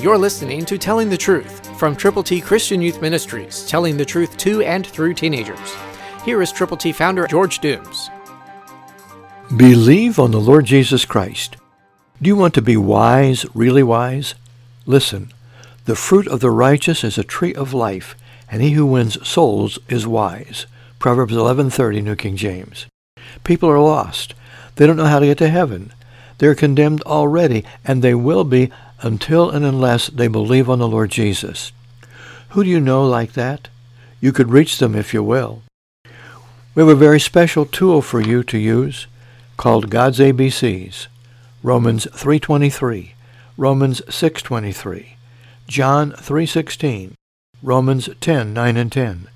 You're listening to Telling the Truth from Triple T Christian Youth Ministries, telling the truth to and through teenagers. Here is Triple T founder George Dooms. Believe on the Lord Jesus Christ. Do you want to be wise, really wise? Listen, the fruit of the righteous is a tree of life, and he who wins souls is wise. Proverbs 11:30 New King James. People are lost. They don't know how to get to heaven. They're condemned already, and they will be until and unless they believe on the Lord Jesus. Who do you know like that? You could reach them if you will. We have a very special tool for you to use called God's ABCs. Romans 3:23, Romans 6:23, John 3:16, Romans 10:9 and 10.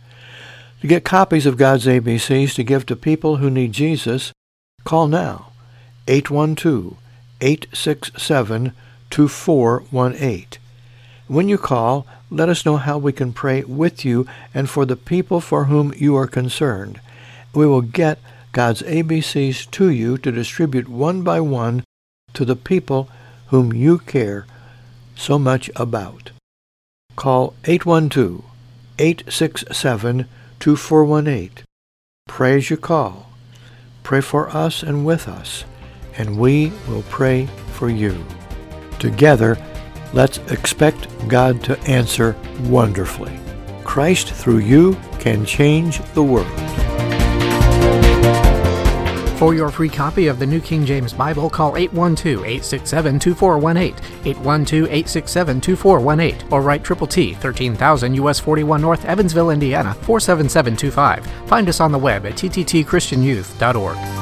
To get copies of God's ABCs to give to people who need Jesus, call now 812 867 2418. When you call, let us know how we can pray with you and for the people for whom you are concerned. We will get God's ABCs to you to distribute one by one to the people whom you care so much about. Call 812-867-2418. Pray as you call. Pray for us and with us, and we will pray for you. Together, let's expect God to answer wonderfully. Christ through you can change the world. For your free copy of the New King James Bible, call 812-867-2418, 812-867-2418, or write Triple T, 13000 US 41 North, Evansville, Indiana, 47725. Find us on the web at tttchristianyouth.org.